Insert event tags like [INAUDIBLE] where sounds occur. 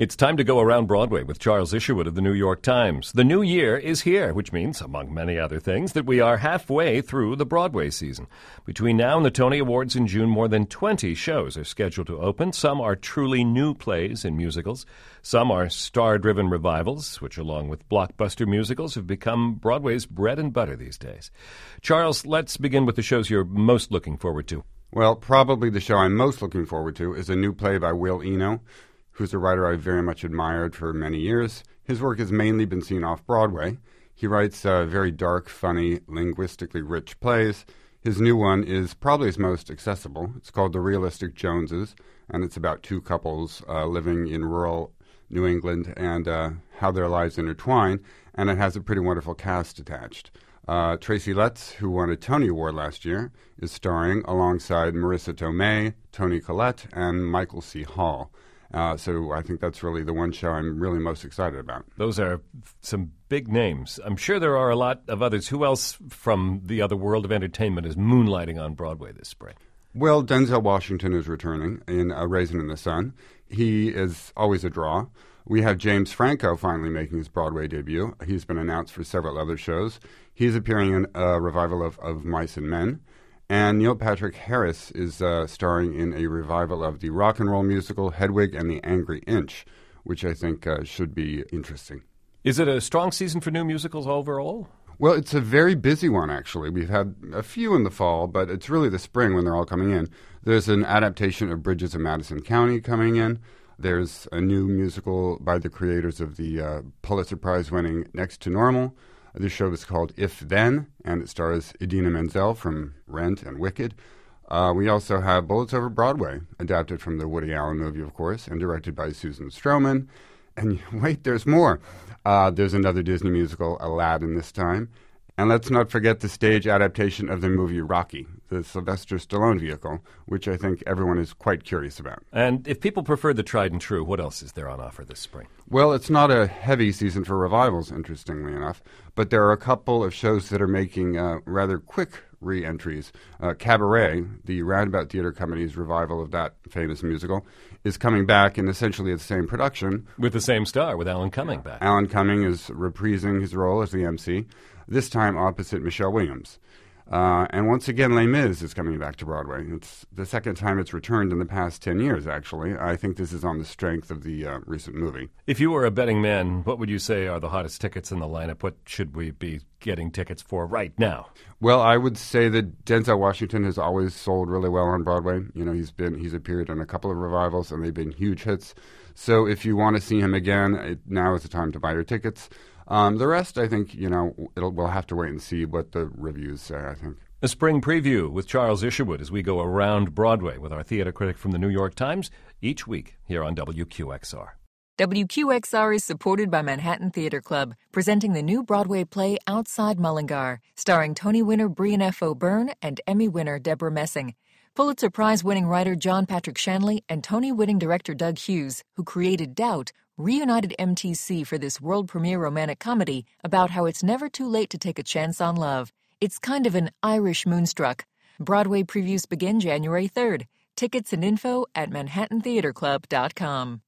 It's time to go around Broadway with Charles Isherwood of the New York Times. The new year is here, which means, among many other things, that we are halfway through the Broadway season. Between now and the Tony Awards in June, more than 20 shows are scheduled to open. Some are truly new plays and musicals. Some are star driven revivals, which, along with blockbuster musicals, have become Broadway's bread and butter these days. Charles, let's begin with the shows you're most looking forward to. Well, probably the show I'm most looking forward to is a new play by Will Eno who's a writer I've very much admired for many years. His work has mainly been seen off Broadway. He writes uh, very dark, funny, linguistically rich plays. His new one is probably his most accessible. It's called The Realistic Joneses, and it's about two couples uh, living in rural New England and uh, how their lives intertwine, and it has a pretty wonderful cast attached. Uh, Tracy Letts, who won a Tony Award last year, is starring alongside Marisa Tomei, Toni Collette, and Michael C. Hall. Uh, so I think that's really the one show I'm really most excited about. Those are some big names. I'm sure there are a lot of others. Who else from the other world of entertainment is moonlighting on Broadway this spring? Well, Denzel Washington is returning in A Raisin in the Sun. He is always a draw. We have James Franco finally making his Broadway debut. He's been announced for several other shows. He's appearing in a revival of, of Mice and Men. And Neil Patrick Harris is uh, starring in a revival of the rock and roll musical Hedwig and the Angry Inch, which I think uh, should be interesting. Is it a strong season for new musicals overall? Well, it's a very busy one, actually. We've had a few in the fall, but it's really the spring when they're all coming in. There's an adaptation of Bridges of Madison County coming in. There's a new musical by the creators of the uh, Pulitzer Prize winning Next to Normal. This show is called If Then, and it stars Idina Menzel from Rent and Wicked. Uh, we also have Bullets Over Broadway, adapted from the Woody Allen movie, of course, and directed by Susan Stroman. And [LAUGHS] wait, there's more. Uh, there's another Disney musical, Aladdin, this time. And let's not forget the stage adaptation of the movie Rocky, the Sylvester Stallone vehicle, which I think everyone is quite curious about. And if people prefer the tried and true, what else is there on offer this spring? Well, it's not a heavy season for revivals, interestingly enough, but there are a couple of shows that are making uh, rather quick re entries. Uh, Cabaret, the Roundabout Theater Company's revival of that famous musical, is coming back in essentially the same production. With the same star, with Alan Cumming back. Alan Cumming is reprising his role as the MC this time opposite Michelle Williams. Uh, and once again, Les Mis is coming back to Broadway. It's the second time it's returned in the past 10 years, actually. I think this is on the strength of the uh, recent movie. If you were a betting man, what would you say are the hottest tickets in the lineup? What should we be getting tickets for right now? Well, I would say that Denzel Washington has always sold really well on Broadway. You know, he's been he's appeared in a couple of revivals, and they've been huge hits. So if you want to see him again, it, now is the time to buy your tickets. Um, the rest, I think, you know, we'll have to wait and see what the reviews say, I think. A spring preview with Charles Isherwood as we go around Broadway with our theater critic from the New York Times each week here on WQXR. WQXR is supported by Manhattan Theater Club, presenting the new Broadway play Outside Mullingar, starring Tony winner Brian F. O'Byrne and Emmy winner Deborah Messing. Pulitzer Prize winning writer John Patrick Shanley and Tony winning director Doug Hughes, who created Doubt, reunited MTC for this world premiere romantic comedy about how it's never too late to take a chance on love. It's kind of an Irish moonstruck. Broadway previews begin January 3rd. Tickets and info at manhattantheaterclub.com.